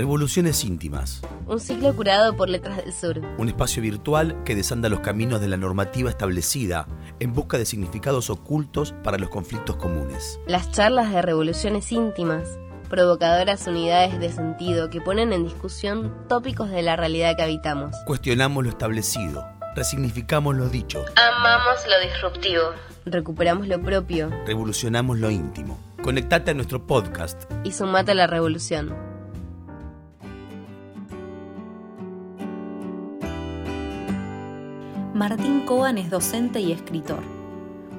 Revoluciones íntimas. Un ciclo curado por Letras del Sur. Un espacio virtual que desanda los caminos de la normativa establecida en busca de significados ocultos para los conflictos comunes. Las charlas de revoluciones íntimas, provocadoras unidades de sentido que ponen en discusión tópicos de la realidad que habitamos. Cuestionamos lo establecido, resignificamos lo dicho. Amamos lo disruptivo. Recuperamos lo propio. Revolucionamos lo íntimo. Conectate a nuestro podcast y sumate a la revolución. Martín Cohen es docente y escritor.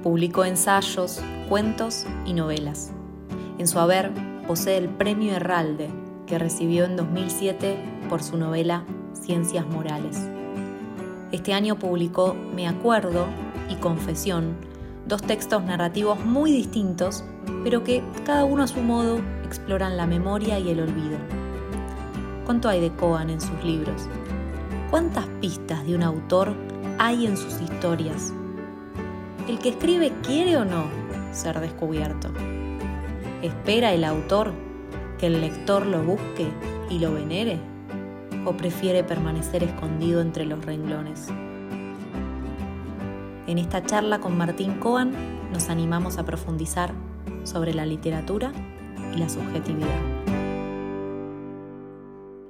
Publicó ensayos, cuentos y novelas. En su haber posee el Premio Herralde, que recibió en 2007 por su novela Ciencias Morales. Este año publicó Me Acuerdo y Confesión, dos textos narrativos muy distintos, pero que cada uno a su modo exploran la memoria y el olvido. ¿Cuánto hay de Cohen en sus libros? ¿Cuántas pistas de un autor hay en sus historias. ¿El que escribe quiere o no ser descubierto? ¿Espera el autor que el lector lo busque y lo venere? ¿O prefiere permanecer escondido entre los renglones? En esta charla con Martín Coan nos animamos a profundizar sobre la literatura y la subjetividad.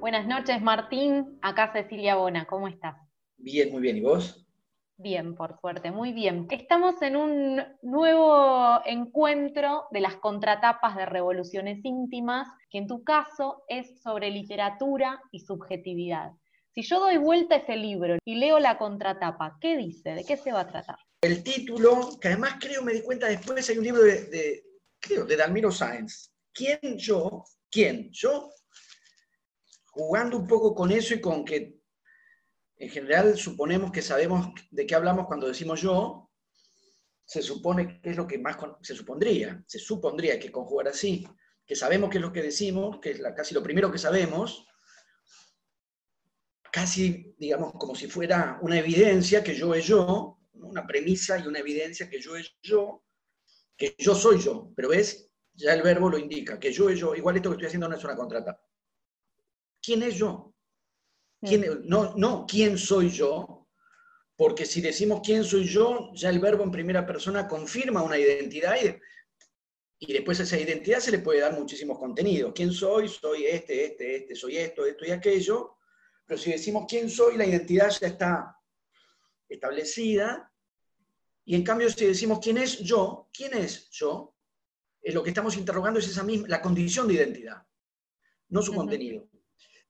Buenas noches, Martín. Acá Cecilia Bona, ¿cómo estás? Bien, muy bien. ¿Y vos? Bien, por suerte, muy bien. Estamos en un nuevo encuentro de las contratapas de revoluciones íntimas, que en tu caso es sobre literatura y subjetividad. Si yo doy vuelta a ese libro y leo la contratapa, ¿qué dice? ¿De qué se va a tratar? El título, que además creo, me di cuenta después, hay un libro de, de de Dalmiro Sáenz. ¿Quién yo? ¿Quién? Yo, jugando un poco con eso y con que en general suponemos que sabemos de qué hablamos cuando decimos yo, se supone que es lo que más se supondría, se supondría que conjugar así, que sabemos qué es lo que decimos, que es casi lo primero que sabemos, casi, digamos, como si fuera una evidencia que yo es yo, una premisa y una evidencia que yo es yo, que yo soy yo, pero ves, ya el verbo lo indica, que yo es yo, igual esto que estoy haciendo no es una contrata. ¿Quién es yo? No, no quién soy yo, porque si decimos quién soy yo, ya el verbo en primera persona confirma una identidad y, y después a esa identidad se le puede dar muchísimos contenidos. ¿Quién soy? Soy este, este, este, soy esto, esto y aquello. Pero si decimos quién soy, la identidad ya está establecida. Y en cambio, si decimos quién es yo, ¿quién es yo? Es lo que estamos interrogando es esa misma, la condición de identidad, no su contenido.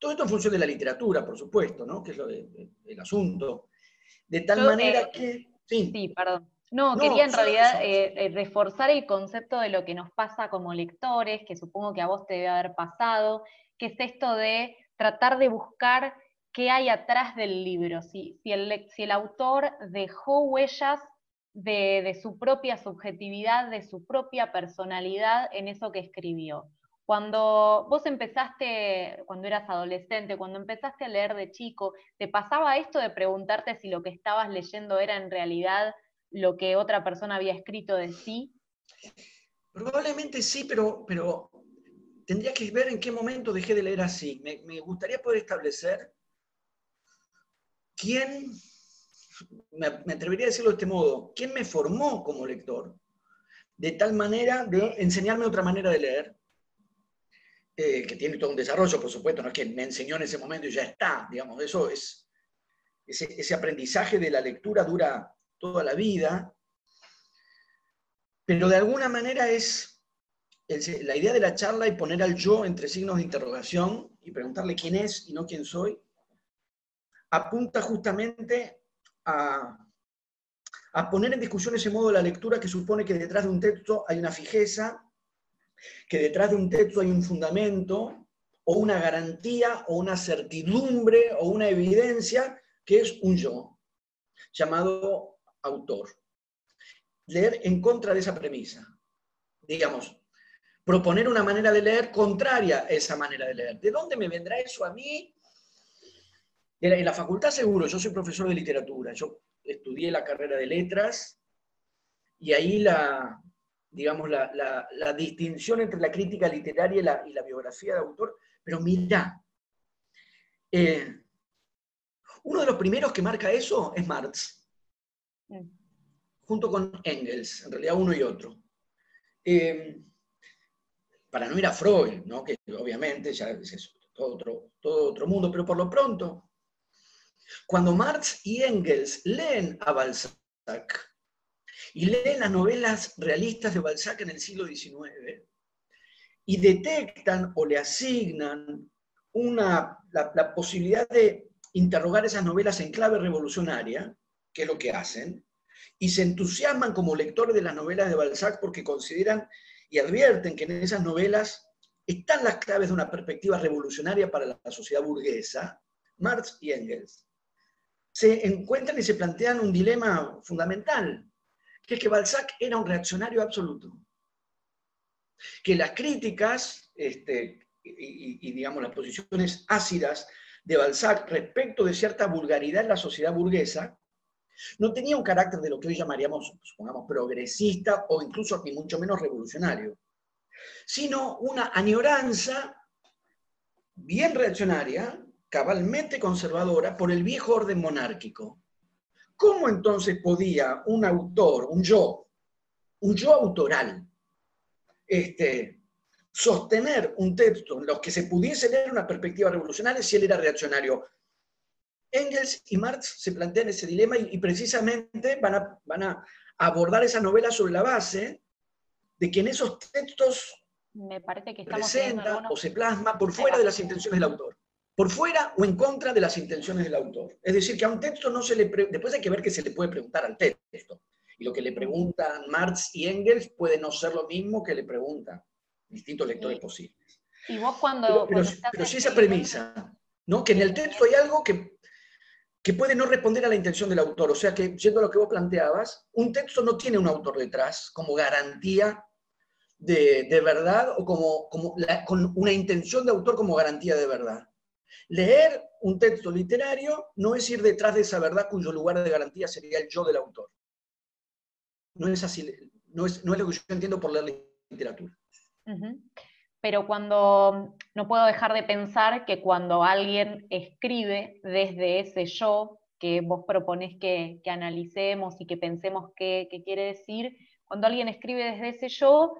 Todo esto en función de la literatura, por supuesto, ¿no? Que es lo del asunto. De tal manera eh, que... Sí. perdón. No, quería en realidad eh, eh, reforzar el concepto de lo que nos pasa como lectores, que supongo que a vos te debe haber pasado, que es esto de tratar de buscar qué hay atrás del libro, si, si, el, si el, autor dejó huellas de, de, su propia subjetividad, de su propia personalidad en eso que escribió. Cuando vos empezaste, cuando eras adolescente, cuando empezaste a leer de chico, ¿te pasaba esto de preguntarte si lo que estabas leyendo era en realidad lo que otra persona había escrito de sí? Probablemente sí, pero, pero tendría que ver en qué momento dejé de leer así. Me, me gustaría poder establecer quién, me, me, atrevería a decirlo de este modo, quién me formó como lector, de tal manera de enseñarme otra manera de leer, eh, que tiene todo un desarrollo, por supuesto, no es que me enseñó en ese momento y ya está, digamos, eso es, ese, aprendizaje de la lectura dura toda la vida, pero de alguna manera es la idea de la charla y poner al yo entre signos de interrogación y preguntarle quién es y no quién soy, apunta justamente a, a poner en discusión ese modo de la lectura que supone que detrás de un texto hay una fijeza que detrás de un texto hay un fundamento o una garantía o una certidumbre o una evidencia que es un yo, llamado autor. Leer en contra de esa premisa. Digamos, proponer una manera de leer contraria a esa manera de leer. ¿De dónde me vendrá eso a mí? En la facultad seguro, yo soy profesor de literatura, yo estudié la carrera de letras y ahí la, digamos, la, distinción entre la crítica literaria y la, biografía de autor, pero mira, Eh, uno de los primeros que marca eso es Marx, mm. junto con Engels, en realidad uno y otro. Eh, para no ir a Freud, ¿no? que obviamente ya es todo otro, todo otro mundo, pero por lo pronto, cuando Marx y Engels leen a Balzac y leen las novelas realistas de Balzac en el siglo XIX y detectan o le asignan una, la, posibilidad de interrogar esas novelas en clave revolucionaria, que es lo que hacen, y se entusiasman como lectores de las novelas de Balzac porque consideran y advierten que en esas novelas están las claves de una perspectiva revolucionaria para la sociedad burguesa, Marx y Engels, se encuentran y se plantean un dilema fundamental, que que Balzac era un reaccionario absoluto. Que las críticas este, y, digamos, las posiciones ácidas de Balzac respecto de cierta vulgaridad en la sociedad burguesa, no tenía un carácter de lo que hoy llamaríamos, supongamos, progresista o incluso ni mucho menos revolucionario, sino una añoranza bien reaccionaria, cabalmente conservadora, por el viejo orden monárquico. ¿Cómo entonces podía un autor, un yo, un yo autoral, este, sostener un texto en los que se pudiese leer una perspectiva revolucionaria si él era reaccionario. Engels y Marx se plantean ese dilema y, precisamente van a, van a, abordar esa novela sobre la base de que en esos textos Me parece que presenta o se plasma por fuera de las intenciones del autor. Por fuera o en contra de las intenciones del autor. Es decir, que a un texto no se le... Después hay que ver qué se le puede preguntar al texto. Y lo que le preguntan Marx y Engels puede no ser lo mismo que le preguntan distintos lectores posibles. Y vos cuando... Pero, si esa premisa, ¿no? que en el texto hay algo que, que puede no responder a la intención del autor. O sea que, yendo a lo que vos planteabas, un texto no tiene un autor detrás como garantía de, de verdad o como, como con una intención de autor como garantía de verdad. Leer un texto literario no es ir detrás de esa verdad cuyo lugar de garantía sería el yo del autor. No es así, no es, no es lo que yo entiendo por leer literatura. Pero cuando no puedo dejar de pensar que cuando alguien escribe desde ese yo que vos proponés que, analicemos y que pensemos qué, quiere decir, cuando alguien escribe desde ese yo,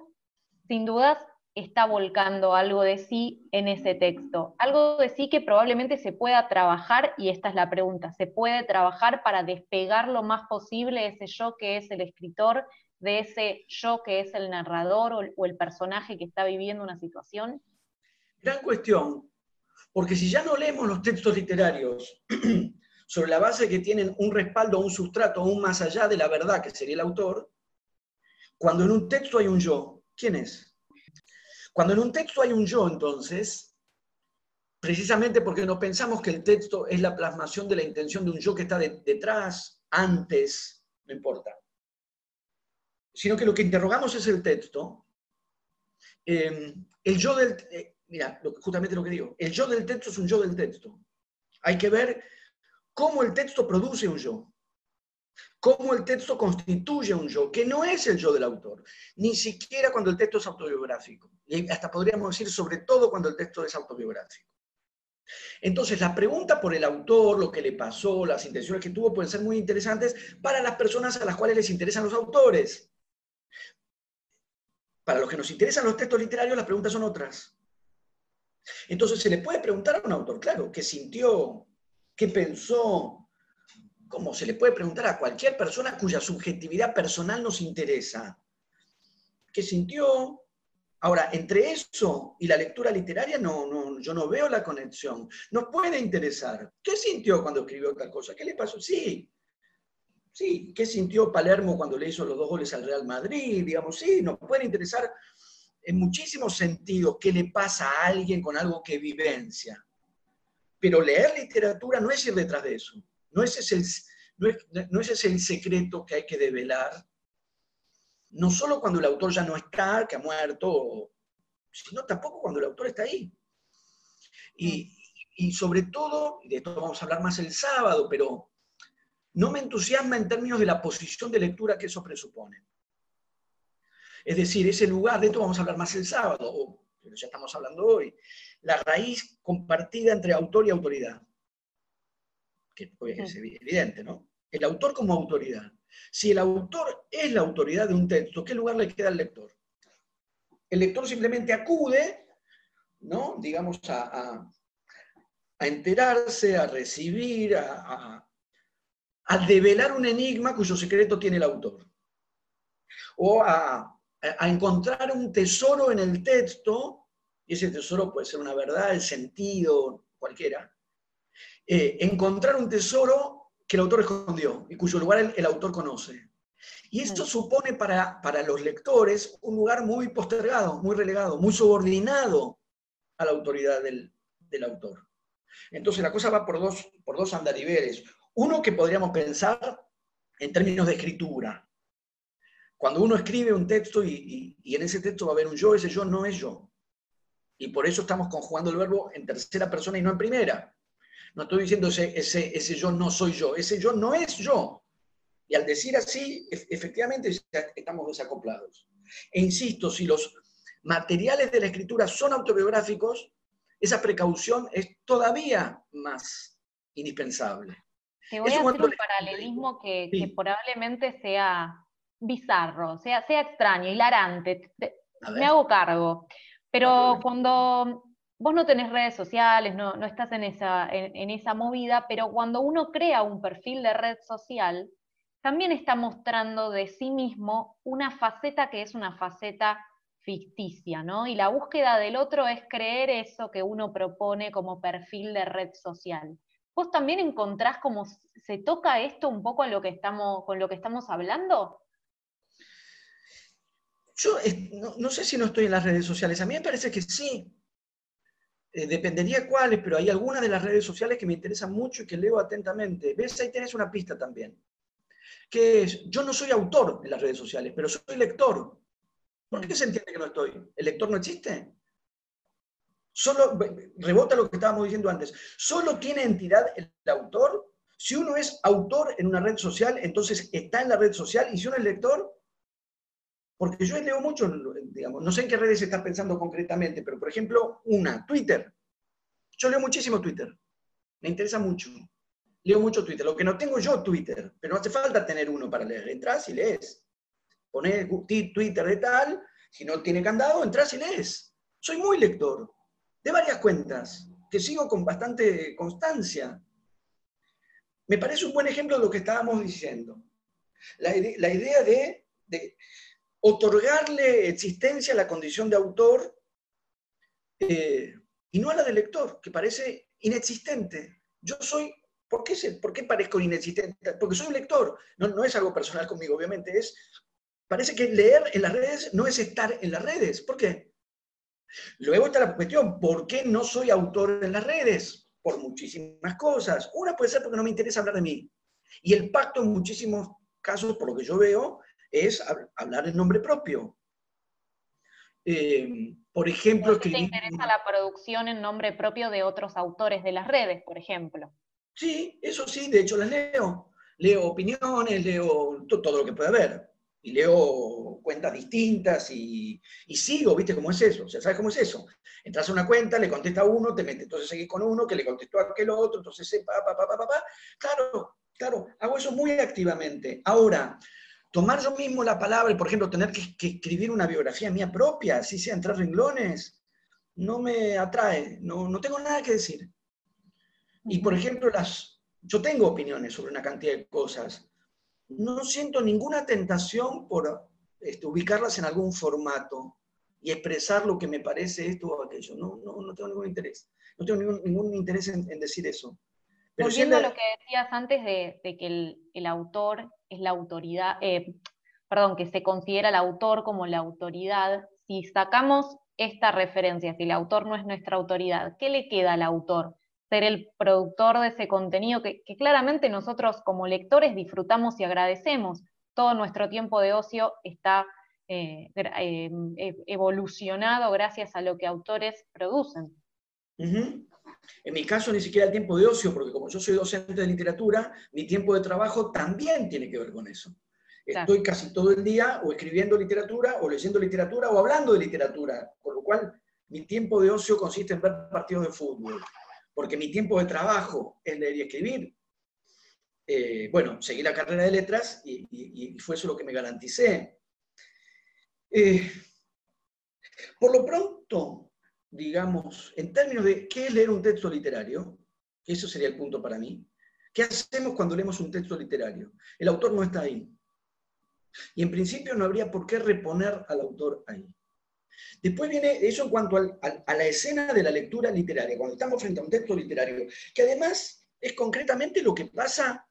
sin dudas está volcando algo de sí en ese texto. Algo de sí que probablemente se pueda trabajar, y esta es la pregunta, ¿se puede trabajar para despegar lo más posible ese yo que es el escritor de ese yo que es el narrador o, el personaje que está viviendo una situación? Gran cuestión, porque si ya no leemos los textos literarios sobre la base que tienen un respaldo, un sustrato, aún más allá de la verdad que sería el autor, cuando en un texto hay un yo, ¿quién es? Cuando en un texto hay un yo, entonces, precisamente porque no pensamos que el texto es la plasmación de la intención de un yo que está detrás, antes, no importa sino que lo que interrogamos es el texto. Em, el yo del, eh, mira, justamente lo que digo, el yo del texto es un yo del texto. Hay que ver cómo el texto produce un yo, cómo el texto constituye un yo, que no es el yo del autor, ni siquiera cuando el texto es autobiográfico, y hasta podríamos decir sobre todo cuando el texto es autobiográfico. Entonces, la pregunta por el autor, lo que le pasó, las intenciones que tuvo, pueden ser muy interesantes para las personas a las cuales les interesan los autores. Para los que nos interesan los textos literarios, las preguntas son otras. Entonces se le puede preguntar a un autor, claro, qué sintió, qué pensó, como se le puede preguntar a cualquier persona cuya subjetividad personal nos interesa. ¿Qué sintió? Ahora, entre eso y la lectura literaria, no, no, yo no veo la conexión. Nos puede interesar. ¿Qué sintió cuando escribió tal cosa? ¿Qué le pasó? Sí, Sí, ¿qué sintió Palermo cuando le hizo los dos goles al Real Madrid? Digamos, sí, nos puede interesar en muchísimos sentidos qué le pasa a alguien con algo que vivencia. Pero leer literatura no es ir detrás de eso. No ese es el, no es, el secreto que hay que develar. No solo cuando el autor ya no está, que ha muerto, sino tampoco cuando el autor está ahí. Y, y sobre todo, y de esto vamos a hablar más el sábado, pero no me entusiasma en términos de la posición de lectura que eso presupone. Es decir, ese lugar, de esto vamos a hablar más el sábado, pero ya estamos hablando hoy, la raíz compartida entre autor y autoridad. que es evidente, ¿no? El autor como autoridad. Si el autor es la autoridad de un texto, ¿qué lugar le queda al lector? El lector simplemente acude, ¿no? Digamos, a, enterarse, a recibir, a, a, develar un enigma cuyo secreto tiene el autor. O a, encontrar un tesoro en el texto, y ese tesoro puede ser una verdad, el sentido, cualquiera. Eh, encontrar un tesoro que el autor escondió y cuyo lugar el, autor conoce. Y esto supone para, para, los lectores un lugar muy postergado, muy relegado, muy subordinado a la autoridad del, del autor. Entonces la cosa va por dos, por dos andariveles. Uno que podríamos pensar en términos de escritura. Cuando uno escribe un texto y, y, en ese texto va a haber un yo, ese yo no es yo. Y por eso estamos conjugando el verbo en tercera persona y no en primera. No estoy diciendo ese, ese, ese yo no soy yo, ese yo no es yo. Y al decir así, efectivamente estamos desacoplados. E insisto, si los materiales de la escritura son autobiográficos, esa precaución es todavía más indispensable. Te voy a hacer un paralelismo que, probablemente sea bizarro, sea, sea extraño, hilarante. Me hago cargo. Pero cuando vos no tenés redes sociales, no, estás en esa, en, esa movida, pero cuando uno crea un perfil de red social, también está mostrando de sí mismo una faceta que es una faceta ficticia, ¿no? Y la búsqueda del otro es creer eso que uno propone como perfil de red social. ¿Vos también encontrás cómo se toca esto un poco lo que estamos, con lo que estamos hablando? Yo no, no, sé si no estoy en las redes sociales. A mí me parece que sí. Eh, dependería cuáles, pero hay algunas de las redes sociales que me interesan mucho y que leo atentamente. ¿Ves? Ahí tenés una pista también. Que es, yo no soy autor en las redes sociales, pero soy lector. ¿Por qué se entiende que no estoy? ¿El lector no existe? Solo, rebota lo que estábamos diciendo antes, solo tiene entidad el autor. Si uno es autor en una red social, entonces está en la red social, y si uno es lector, porque yo leo mucho, digamos, no sé en qué redes estás pensando concretamente, pero por ejemplo, una, Twitter. Yo leo muchísimo Twitter. Me interesa mucho. Leo mucho Twitter. Lo que no tengo yo Twitter, pero no hace falta tener uno para leer. Entras y lees. Pones Twitter de tal, si no tiene candado, entras y lees. Soy muy lector, de varias cuentas, que sigo con bastante constancia. Me parece un buen ejemplo de lo que estábamos diciendo. La, idea de otorgarle existencia a la condición de autor eh, y no a la de lector, que parece inexistente. Yo soy, ¿por qué, ¿por qué parezco inexistente? Porque soy un lector, no, no es algo personal conmigo, obviamente, es, parece que leer en las redes no es estar en las redes. ¿Por qué? Luego está la cuestión, ¿por qué no soy autor en las redes? Por muchísimas cosas. Una puede ser porque no me interesa hablar de mí. Y el pacto en muchísimos casos, por lo que yo veo, es hablar en nombre propio. Eh, por ejemplo. ¿Te interesa la producción en nombre propio de otros autores de las redes, por ejemplo? Sí, eso sí, de hecho las leo. Leo opiniones, leo todo lo que pueda haber. Y leo cuentas distintas y, sigo, ¿viste cómo es eso? O sea, ¿sabes cómo es eso? Entras a una cuenta, le contesta a uno, te metes, entonces seguís con uno, que le contestó a aquel otro, entonces, pa, pa, pa, pa, pa. Claro, claro, hago eso muy activamente. Ahora, tomar yo mismo la palabra y, por ejemplo, tener que, escribir una biografía mía propia, así sea en tres renglones, no me atrae, no, no tengo nada que decir. Y, por ejemplo, las, yo tengo opiniones sobre una cantidad de cosas. No siento ninguna tentación por este, ubicarlas en algún formato y expresar lo que me parece esto o aquello. No, no, no tengo ningún interés. No tengo ningún, ningún interés en, decir eso. Pero Volviendo a lo que decías antes de, que el, el, autor es la autoridad, eh, perdón, que se considera el autor como la autoridad, si sacamos esta referencia, si el autor no es nuestra autoridad, ¿qué le queda al autor? Ser el productor de ese contenido que, claramente nosotros como lectores disfrutamos y agradecemos. Todo nuestro tiempo de ocio está eh, eh, evolucionado gracias a lo que autores producen. En mi caso, ni siquiera el tiempo de ocio, porque como yo soy docente de literatura, mi tiempo de trabajo también tiene que ver con eso. Estoy casi todo el día o escribiendo literatura, o leyendo literatura, o hablando de literatura, con lo cual mi tiempo de ocio consiste en ver partidos de fútbol, porque mi tiempo de trabajo es leer y escribir. eh, bueno, seguí la carrera de letras y, fue eso lo que me garanticé. Eh, por lo pronto, digamos, en términos de qué es leer un texto literario, que eso sería el punto para mí, ¿qué hacemos cuando leemos un texto literario? El autor no está ahí. Y en principio no habría por qué reponer al autor ahí. Después viene eso en cuanto a la escena de la lectura literaria, cuando estamos frente a un texto literario, que además es concretamente lo que pasa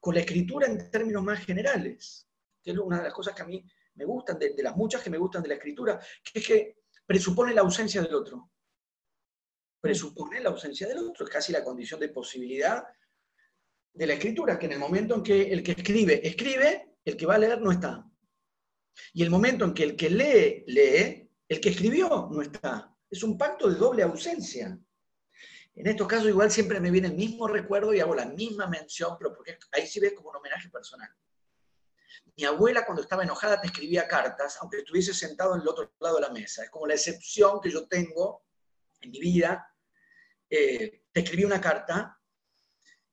con la escritura en términos más generales, que es una de las cosas que a mí me gustan, de, las muchas que me gustan de la escritura, que es que presupone la ausencia del otro. Presupone la ausencia del otro, es casi la condición de posibilidad de la escritura, que en el momento en que el que escribe, escribe, el que va a leer no está. Y el momento en que el que lee, lee, el que escribió no está. Es un pacto de doble ausencia. En estos casos igual siempre me viene el mismo recuerdo y hago la misma mención, pero porque ahí sí ves como un homenaje personal. Mi abuela cuando estaba enojada te escribía cartas, aunque estuviese sentado en el otro lado de la mesa. Es como la excepción que yo tengo en mi vida. Eh, te escribí una carta,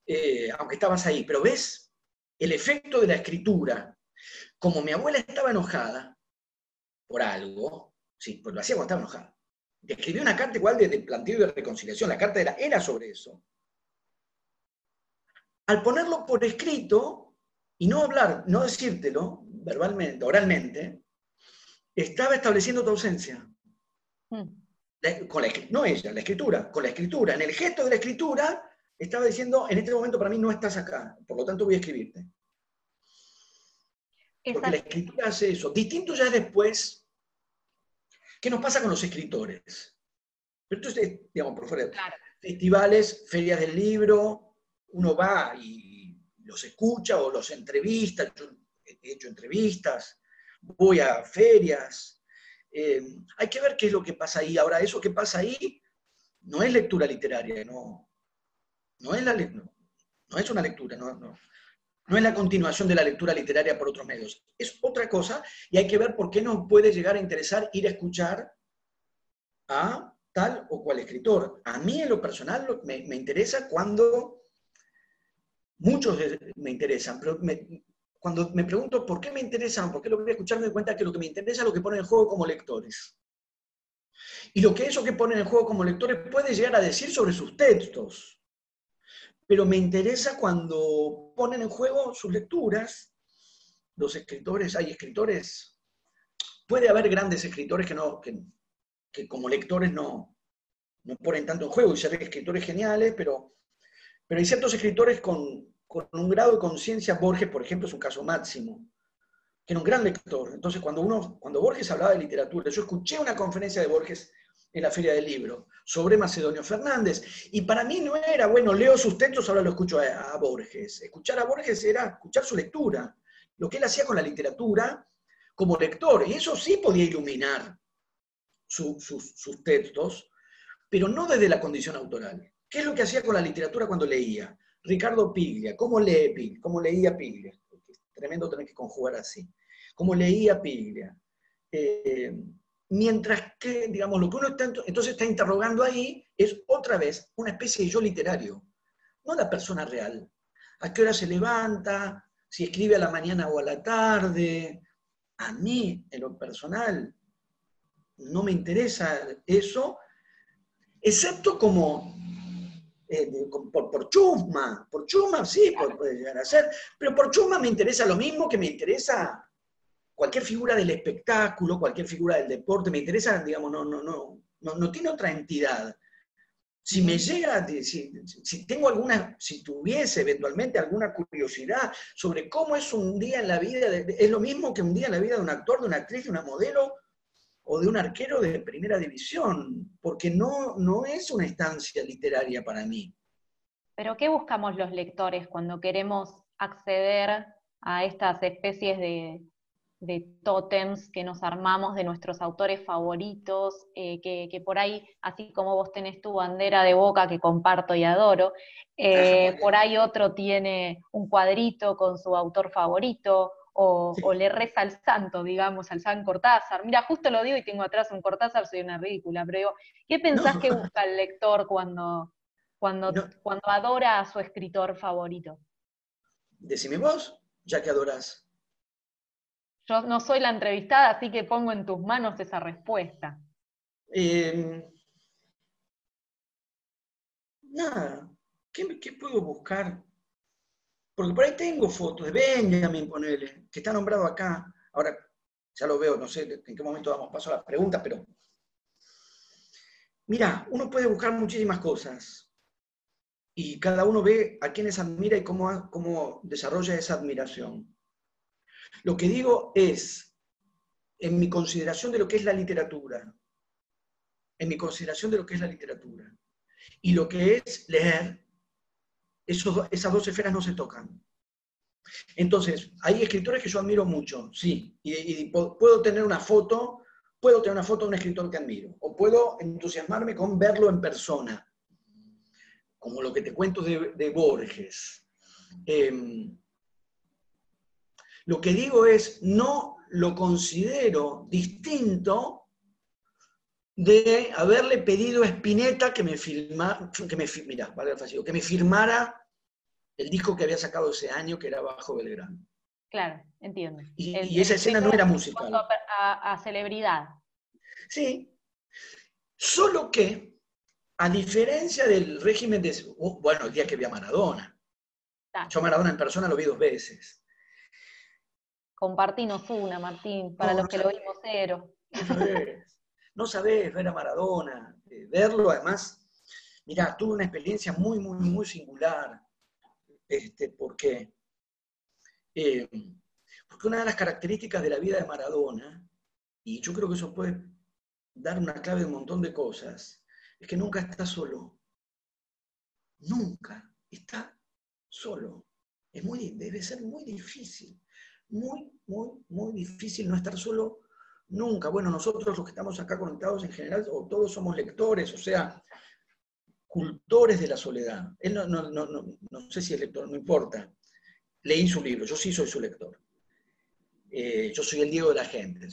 eh, aunque estabas ahí, pero ves el efecto de la escritura. Como mi abuela estaba enojada por algo, sí, pues lo hacía cuando estaba enojada escribió una carta igual de, planteo y de reconciliación, la carta era, era sobre eso. Al ponerlo por escrito y no hablar, no decírtelo verbalmente, oralmente, estaba estableciendo tu ausencia. Hmm. con no ella, la escritura, con la escritura. En el gesto de la escritura estaba diciendo, en este momento para mí no estás acá, por lo tanto voy a escribirte. Porque la escritura hace eso. Distinto ya después ¿Qué nos pasa con los escritores? Entonces, digamos, por fuera, festivales, ferias del libro, uno va y los escucha o los entrevista, yo he hecho entrevistas, voy a ferias, eh, hay que ver qué es lo que pasa ahí. Ahora, eso que pasa ahí no es lectura literaria, no, no, es, la, no es una lectura, no, no, es la continuación de la lectura literaria por otros medios. Es otra cosa y hay que ver por qué nos puede llegar a interesar ir a escuchar a tal o cual escritor. A mí en lo personal me, interesa cuando, muchos me interesan, pero cuando me pregunto por qué me interesan, por qué lo voy a escuchar, me doy cuenta que lo que me interesa es lo que ponen en juego como lectores. Y lo que eso que ponen en juego como lectores puede llegar a decir sobre sus textos pero me interesa cuando ponen en juego sus lecturas. Los escritores, hay escritores, puede haber grandes escritores que, no, que, como lectores no, no ponen tanto en juego, y se ven escritores geniales, pero, pero hay ciertos escritores con, con un grado de conciencia, Borges, por ejemplo, es un caso máximo, que era un gran lector. Entonces, cuando, uno, cuando Borges hablaba de literatura, yo escuché una conferencia de Borges en la Feria del Libro, sobre Macedonio Fernández. Y para mí no era, bueno, leo sus textos, ahora lo escucho a, Borges. Escuchar a Borges era escuchar su lectura, lo que él hacía con la literatura como lector. Y eso sí podía iluminar sus, textos, pero no desde la condición autoral. ¿Qué es lo que hacía con la literatura cuando leía? Ricardo Piglia, ¿cómo lee Piglia? ¿Cómo leía Piglia? tremendo tener que conjugar así. ¿Cómo leía Piglia? Eh, Mientras que, digamos, lo que uno está, entonces está interrogando ahí es otra vez una especie de yo literario, no la persona real. ¿A qué hora se levanta? Si escribe a la mañana o a la tarde. A mí, en lo personal, no me interesa eso, excepto como eh, por, por, chusma. Por chusma, sí, puede llegar a ser, pero por chusma me interesa lo mismo que me interesa cualquier figura del espectáculo, cualquier figura del deporte, me interesa, digamos, no, no, no, no, no tiene otra entidad. Si me llega, si, si, tengo alguna, si tuviese eventualmente alguna curiosidad sobre cómo es un día en la vida, es lo mismo que un día en la vida de un actor, de una actriz, de una modelo o de un arquero de primera división, porque no, no es una estancia literaria para mí. Pero ¿qué buscamos los lectores cuando queremos acceder a estas especies de, de tótems que nos armamos de nuestros autores favoritos, eh, que, por ahí, así como vos tenés tu bandera de boca que comparto y adoro, eh, por ahí otro tiene un cuadrito con su autor favorito, o, le reza al santo, digamos, al San Cortázar. Mira, justo lo digo y tengo atrás un Cortázar, soy una ridícula, pero ¿qué pensás que busca el lector cuando, cuando, cuando adora a su escritor favorito? Decime vos, ya que adorás. Yo no soy la entrevistada, así que pongo en tus manos esa respuesta. Em, nada, ¿qué, ¿qué, puedo buscar? Porque por ahí tengo fotos de Benjamin, ponele, que está nombrado acá. Ahora ya lo veo, no sé en qué momento damos paso a las preguntas, pero mira, uno puede buscar muchísimas cosas y cada uno ve a quienes admira y cómo, cómo desarrolla esa admiración. Lo que digo es, en mi consideración de lo que es la literatura, en mi consideración de lo que es la literatura, y lo que es leer, esas dos esferas no se tocan. Entonces, hay escritores que yo admiro mucho, sí, y, puedo tener una foto, puedo tener una foto de un escritor que admiro, o puedo entusiasmarme con verlo en persona, como lo que te cuento de, Borges. Em, lo que digo es, no lo considero distinto de haberle pedido a Spinetta que me, filma, que me, que me firmara el disco que había sacado ese año, que era Bajo Belgrano. Claro, entiendo. Y, esa escena no era musical. A, celebridad. Sí. Solo que, a diferencia del régimen de. Bueno, el día que vi a Maradona. Yo a Maradona en persona lo vi dos veces. Compartinos una, Martín, para los que lo vimos cero. No sabés, ver a Maradona, eh, verlo además. Mira, tuve una experiencia muy, muy, muy singular. Este, ¿Por qué? Eh, porque una de las características de la vida de Maradona, y yo creo que eso puede dar una clave de un montón de cosas, es que nunca está solo. Nunca está solo. Es muy, debe ser muy difícil, muy, muy, muy difícil no estar solo nunca. Bueno, nosotros los que estamos acá conectados en general, o todos somos lectores, o sea, cultores de la soledad. Él no, no, no, no, sé si es lector, no importa. Leí su libro, yo sí soy su lector. Eh, yo soy el Diego de la gente,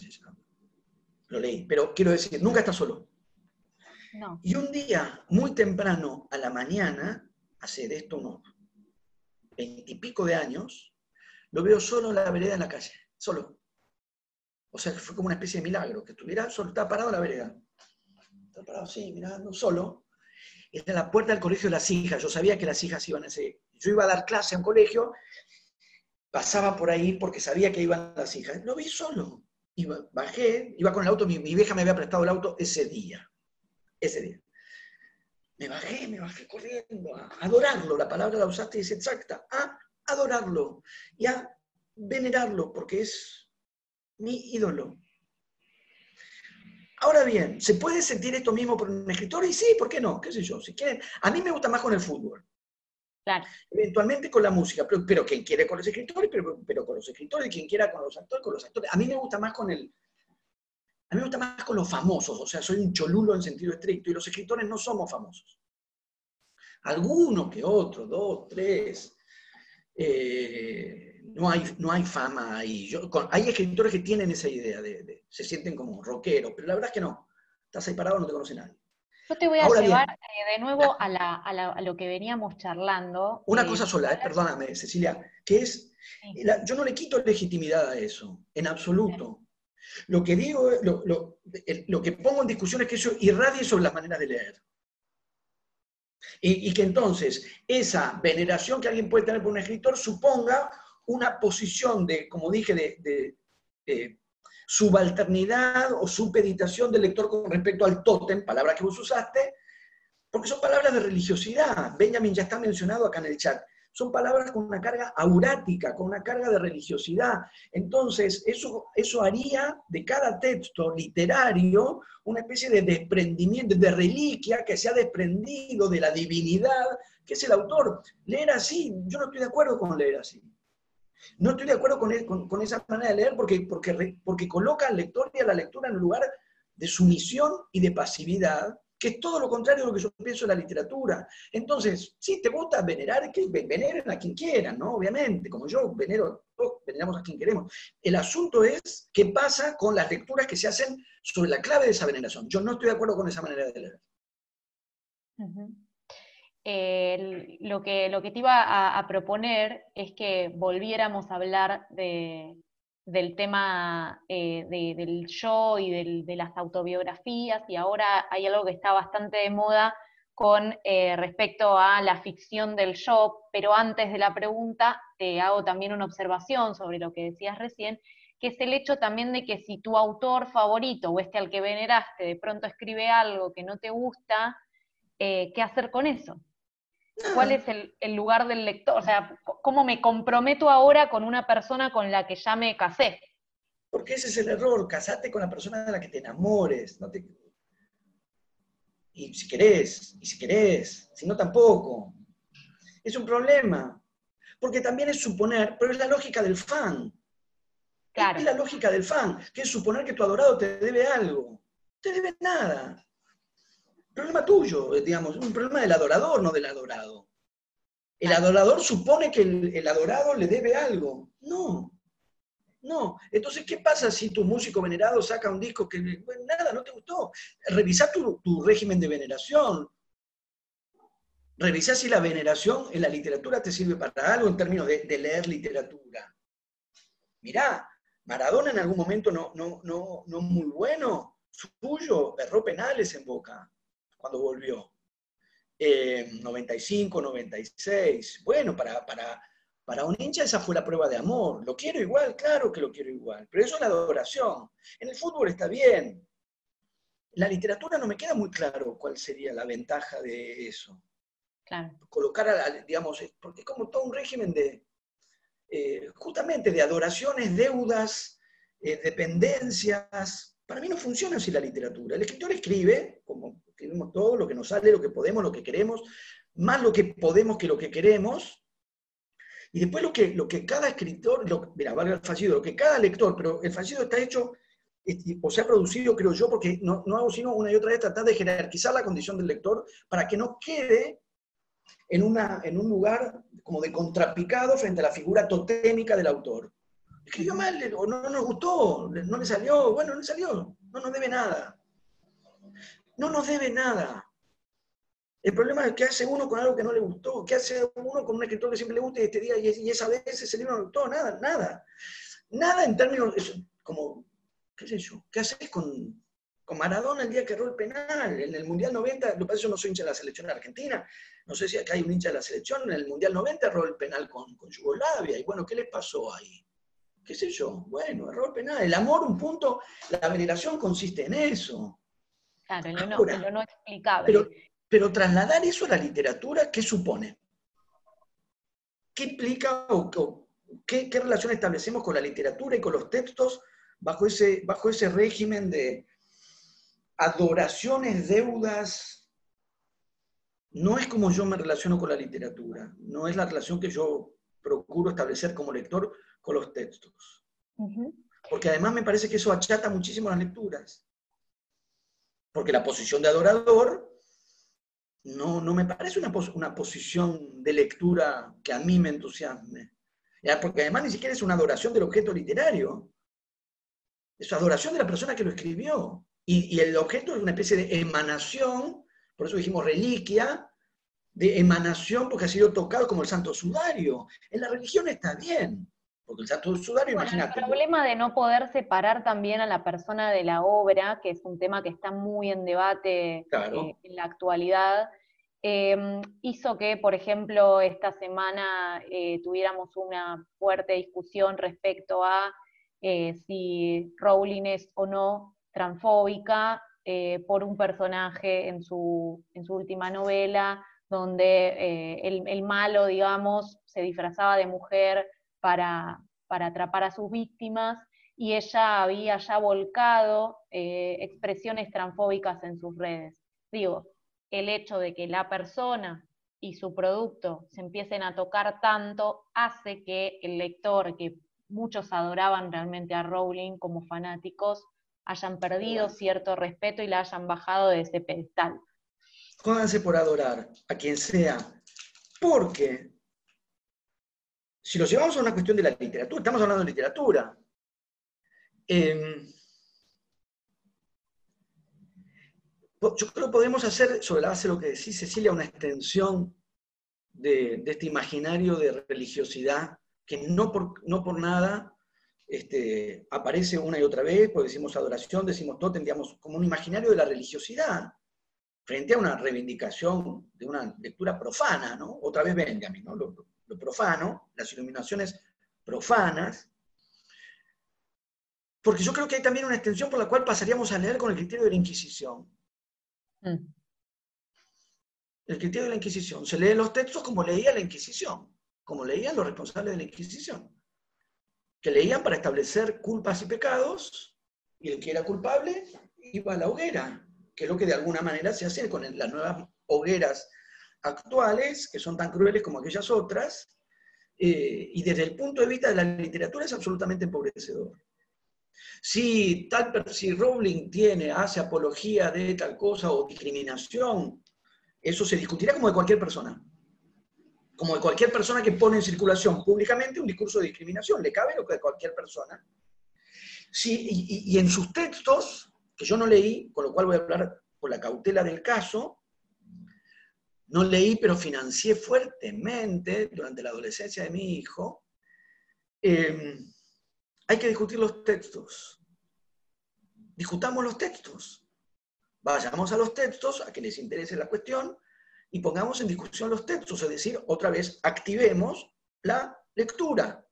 Lo leí, pero quiero decir, nunca está solo. Y un día, muy temprano, a la mañana, hace de esto unos veintipico de años, lo veo solo en la vereda en la calle, solo. O sea, fue como una especie de milagro, que estuviera solo, estaba parado en la vereda. Estaba parado así, mirando, solo, en la puerta del colegio de las hijas. Yo sabía que las hijas iban a ese. Yo iba a dar clase a un colegio, pasaba por ahí porque sabía que iban las hijas. Lo vi solo. Iba, bajé, iba con el auto, mi, vieja me había prestado el auto ese día. Ese día. Me bajé, me bajé corriendo a adorarlo. La palabra la usaste es exacta. A adorarlo y a venerarlo porque es mi ídolo. Ahora bien, ¿se puede sentir esto mismo por un escritor? Y sí, ¿por qué no? ¿Qué sé yo? Si quieren, a mí me gusta más con el fútbol. Claro. Eventualmente con la música, pero, quien quiere con los escritores, pero, con los escritores, quien quiera con los actores, con los actores. A mí me gusta más con el. A mí me gusta más con los famosos, o sea, soy un cholulo en sentido estricto, y los escritores no somos famosos. Algunos que otros, dos, tres. Eh, no hay, no hay fama ahí. hay escritores que tienen esa idea, de, se sienten como rockeros, pero la verdad es que no. Estás ahí parado, no te conoce nadie. Yo te voy a llevar eh, de nuevo a, lo que veníamos charlando. Una eh, cosa sola, eh, perdóname, Cecilia, que es, yo no le quito legitimidad a eso, en absoluto. Lo que digo, lo, lo, que pongo en discusión es que eso irradie sobre las maneras de leer. Y, y, que entonces esa veneración que alguien puede tener por un escritor suponga una posición de, como dije, de, subalternidad o supeditación del lector con respecto al tótem, palabra que vos usaste, porque son palabras de religiosidad. Benjamin ya está mencionado acá en el chat. Son palabras con una carga aurática, con una carga de religiosidad. Entonces, eso, eso haría de cada texto literario una especie de desprendimiento, de reliquia que se ha desprendido de la divinidad que es el autor. Leer así, yo no estoy de acuerdo con leer así. No estoy de acuerdo con, esa manera de leer porque, porque, porque coloca al lector y a la lectura en un lugar de sumisión y de pasividad, que es todo lo contrario de lo que yo pienso en la literatura. Entonces, si te gusta venerar, que veneren a quien quieran, ¿no? Obviamente, como yo venero, todos veneramos a quien queremos. El asunto es qué pasa con las lecturas que se hacen sobre la clave de esa veneración. Yo no estoy de acuerdo con esa manera de leer. Lo, que, lo que te iba a, proponer es que volviéramos a hablar del tema eh, del yo y de las autobiografías, y ahora hay algo que está bastante de moda con eh, respecto a la ficción del yo, pero antes de la pregunta te hago también una observación sobre lo que decías recién, que es el hecho también de que si tu autor favorito o este al que veneraste de pronto escribe algo que no te gusta, eh, ¿qué hacer con eso? ¿Cuál es el, lugar del lector? O sea, ¿cómo me comprometo ahora con una persona con la que ya me casé? Porque ese es el error, casate con la persona de la que te enamores. Y si querés, y si querés, si no tampoco. Es un problema. Porque también es suponer, pero es la lógica del fan. Es la lógica del fan, que es suponer que tu adorado te debe algo. No te debe nada problema tuyo, eh, digamos, un problema del adorador, no del adorado. El adorador supone que el, adorado le debe algo. No, no. Entonces, ¿qué pasa si tu músico venerado saca un disco que, nada, no te gustó? Revisá tu, régimen de veneración. Revisá si la veneración en la literatura te sirve para algo en términos de, leer literatura. Mirá, Maradona en algún momento no, no, no, no muy bueno, suyo, erró penales en boca cuando volvió. 95, eh, 96. Bueno, para, para, para un hincha esa fue la prueba de amor. Lo quiero igual, claro que lo quiero igual, pero eso es la adoración. En el fútbol está bien. En la literatura no me queda muy claro cuál sería la ventaja de eso. Claro. Colocar, a, digamos, porque es como todo un régimen de, eh, justamente de adoraciones, deudas, eh, dependencias. Para mí no funciona así la literatura. El escritor escribe, como escribimos todo, lo que nos sale, lo que podemos, lo que queremos, más lo que podemos que lo que queremos, y después lo que, cada escritor, lo, mira, valga el fallido, lo que cada lector, pero el fallido está hecho, o se ha producido, creo yo, porque no, hago sino una y otra vez tratar de jerarquizar la condición del lector para que no quede en, en un lugar como de contrapicado frente a la figura totémica del autor. Escribió mal, o no, no nos gustó, no le salió, bueno, no le salió, no nos debe nada no nos debe nada. El problema es que hace uno con algo que no le gustó, qué hace uno con un escritor que siempre le gusta y este día y esa vez ese libro no le gustó, nada, nada. Nada en términos, como, qué sé yo, ¿qué haces con, Maradona el día que erró el penal? En el Mundial 90, lo que pasa que yo no soy hincha de la selección argentina, no sé si acá hay un hincha de la selección, en el Mundial 90 erró el penal con, con Yugoslavia, y bueno, ¿qué le pasó ahí? ¿Qué sé yo? Bueno, erró el penal. El amor, un punto, la veneración consiste en eso. Claro, lo no, explicable. Pero, trasladar eso a la literatura, ¿qué supone? ¿Qué implica o, qué, relación establecemos con la literatura y con los textos bajo ese, bajo ese régimen de adoraciones, deudas? No es como yo me relaciono con la literatura, no es la relación que yo procuro establecer como lector con los textos. Porque además me parece que eso achata muchísimo las lecturas porque la posición de adorador no, no me parece una, una posición de lectura que a mí me entusiasme. Porque además ni siquiera es una adoración del objeto literario, es adoración de la persona que lo escribió. Y, y el objeto es una especie de emanación, por eso dijimos reliquia, de emanación porque ha sido tocado como el santo sudario. En la religión está bien, porque el sudario, imagínate. El problema de no poder separar también a la persona de la obra, que es un tema que está muy en debate eh, en la actualidad, em, hizo que, por ejemplo, esta semana eh, tuviéramos una fuerte discusión respecto a eh, si Rowling es o no transfóbica por un personaje en su, en su última novela, donde el, el malo, digamos, se disfrazaba de mujer para, atrapar a sus víctimas y ella había ya volcado eh, expresiones transfóbicas en sus redes. Digo, el hecho de que la persona y su producto se empiecen a tocar tanto hace que el lector, que muchos adoraban realmente a Rowling como fanáticos, hayan perdido cierto respeto y la hayan bajado de ese pedestal. Jódanse por adorar a quien sea, porque si lo llevamos a una cuestión de la literatura, estamos hablando de literatura. Em, yo creo que podemos hacer, sobre la base de lo que decís, Cecilia, una extensión de, este imaginario de religiosidad que no por, no por nada este, aparece una y otra vez, porque decimos adoración, decimos todo, tendríamos como un imaginario de la religiosidad frente a una reivindicación de una lectura profana, ¿no? Otra vez Benjamin, ¿no? Lo profano, las iluminaciones profanas, porque yo creo que hay también una extensión por la cual pasaríamos a leer con el criterio de la Inquisición. Mm. El criterio de la Inquisición. Se lee los textos como leía la Inquisición, como leían los responsables de la Inquisición, que leían para establecer culpas y pecados, y el que era culpable iba a la hoguera, que es lo que de alguna manera se hace con las nuevas hogueras actuales, que son tan crueles como aquellas otras, eh, y desde el punto de vista de la literatura es absolutamente empobrecedor. Si, tal, si Rowling tiene, hace apología de tal cosa o discriminación, eso se discutirá como de cualquier persona. Como de cualquier persona que pone en circulación públicamente un discurso de discriminación. Le cabe lo que de cualquier persona. Sí, y, y en sus textos, que yo no leí, con lo cual voy a hablar por la cautela del caso, no leí, pero financié fuertemente durante la adolescencia de mi hijo. Eh, hay que discutir los textos. Discutamos los textos. Vayamos a los textos, a que les interese la cuestión, y pongamos en discusión los textos, es decir, otra vez, activemos la lectura.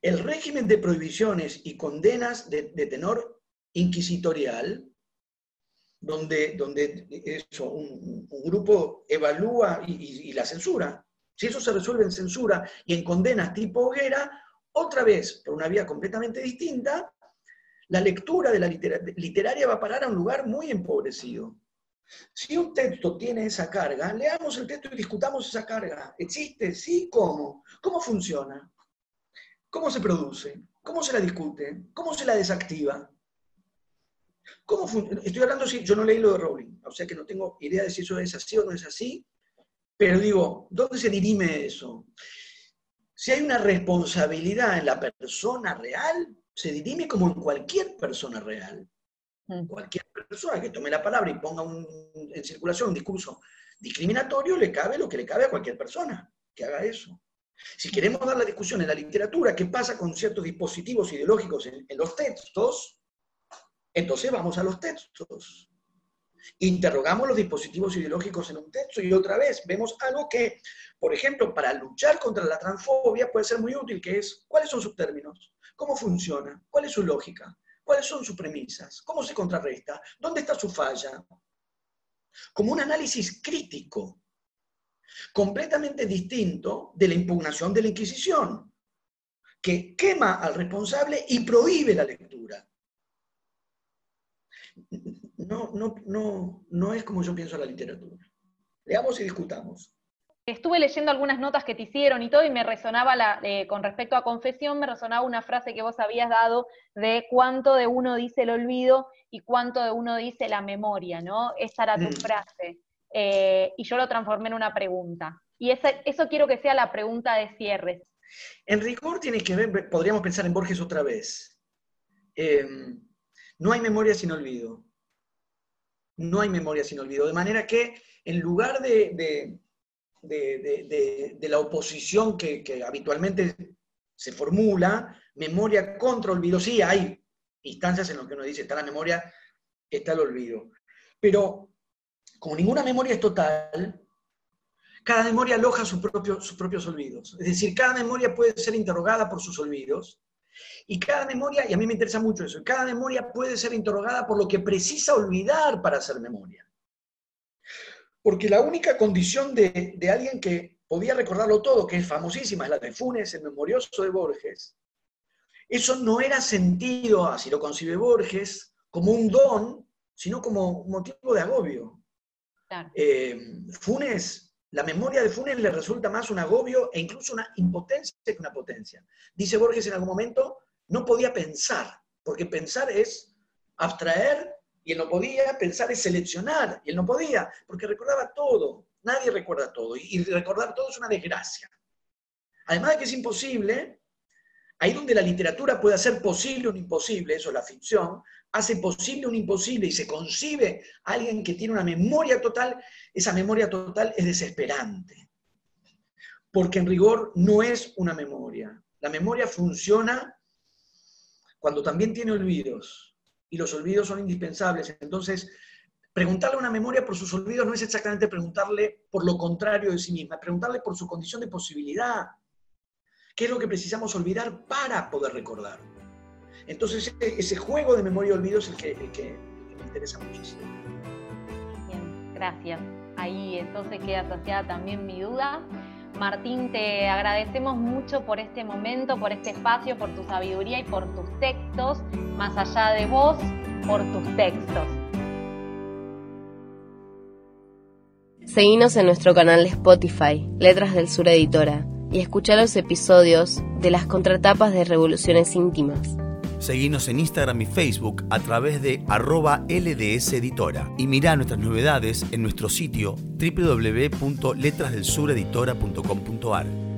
El régimen de prohibiciones y condenas de, tenor inquisitorial, donde, donde eso, un, grupo evalúa y, la censura, si eso se resuelve en censura y en condenas tipo hoguera, otra vez, por una vía completamente distinta, la lectura de la literaria va a parar a un lugar muy empobrecido. Si un texto tiene esa carga, leamos el texto y discutamos esa carga. ¿Existe? Sí, ¿cómo? ¿Cómo funciona? ¿Cómo se produce? ¿Cómo se la discute? ¿Cómo se la desactiva? ¿Cómo Estoy hablando, si yo no leí lo de Rowling, o sea que no tengo idea de si eso es así o no es así, pero digo, ¿dónde se dirime eso? Si hay una responsabilidad en la persona real, se dirime como en cualquier persona real. Mm. Cualquier persona que tome la palabra y ponga en circulación un discurso discriminatorio, le cabe lo que le cabe a cualquier persona que haga eso. Si queremos dar la discusión en la literatura, qué pasa con ciertos dispositivos ideológicos en los textos, entonces vamos a los textos. Interrogamos los dispositivos ideológicos en un texto y otra vez vemos algo que, por ejemplo, para luchar contra la transfobia puede ser muy útil, que es cuáles son sus términos, cómo funciona, cuál es su lógica, cuáles son sus premisas, cómo se contrarresta, dónde está su falla. Como un análisis crítico, completamente distinto de la impugnación de la Inquisición, que quema al responsable y prohíbe la lectura no, no, no, no es como yo pienso la literatura. Leamos y discutamos. Estuve leyendo algunas notas que te hicieron y todo, y me resonaba, la, eh, con respecto a confesión, me resonaba una frase que vos habías dado de cuánto de uno dice el olvido y cuánto de uno dice la memoria, ¿no? Esa era tu mm. frase. Eh, y yo lo transformé en una pregunta. Y eso quiero que sea la pregunta de cierre. En rigor tiene que ver, podríamos pensar en Borges otra vez. Eh, no hay memoria sin olvido no hay memoria sin olvido. De manera que en lugar de, de, la oposición que, habitualmente se formula, memoria contra olvido, sí hay instancias en las que uno dice, está la memoria, está el olvido. Pero como ninguna memoria es total, cada memoria aloja sus propios olvidos. Es decir, cada memoria puede ser interrogada por sus olvidos y cada memoria, y a mí me interesa mucho eso, cada memoria puede ser interrogada por lo que precisa olvidar para hacer memoria. Porque la única condición de, alguien que podía recordarlo todo, que es famosísima, es la de Funes, el memorioso de Borges, eso no era sentido, así lo concibe Borges, como un don, sino como un motivo de agobio. Eh, Funes la memoria de Funes le resulta más un agobio e incluso una impotencia que una potencia. Dice Borges en algún momento, no podía pensar, porque pensar es abstraer y él no podía, pensar es seleccionar y él no podía, porque recordaba todo. Nadie recuerda todo y recordar todo es una desgracia. Además de que es imposible, ahí donde la literatura puede hacer posible un imposible, eso es la ficción, hace posible un imposible y se concibe a alguien que tiene una memoria total, esa memoria total es desesperante. porque en rigor no es una memoria. La memoria funciona cuando también tiene olvidos, y los olvidos son indispensables. Entonces, preguntarle a una memoria por sus olvidos no es exactamente preguntarle por lo contrario de sí misma, es preguntarle por su condición de posibilidad. ¿Qué es lo que precisamos olvidar para poder recordar? Entonces, ese, juego de memoria y olvido es el que, el que me interesa muchísimo. Bien, gracias. Ahí entonces queda asociada también mi duda. Martín, te agradecemos mucho por este momento, por este espacio, por tu sabiduría y por tus textos, más allá de vos, por tus textos. Seguinos en nuestro canal de Spotify, Letras del Sur Editora, y escucha los episodios de las contratapas de Revoluciones Íntimas. Seguinos en Instagram y Facebook a través de arroba LDS Editora y mirá nuestras novedades en nuestro sitio www.letrasdelsureditora.com.ar.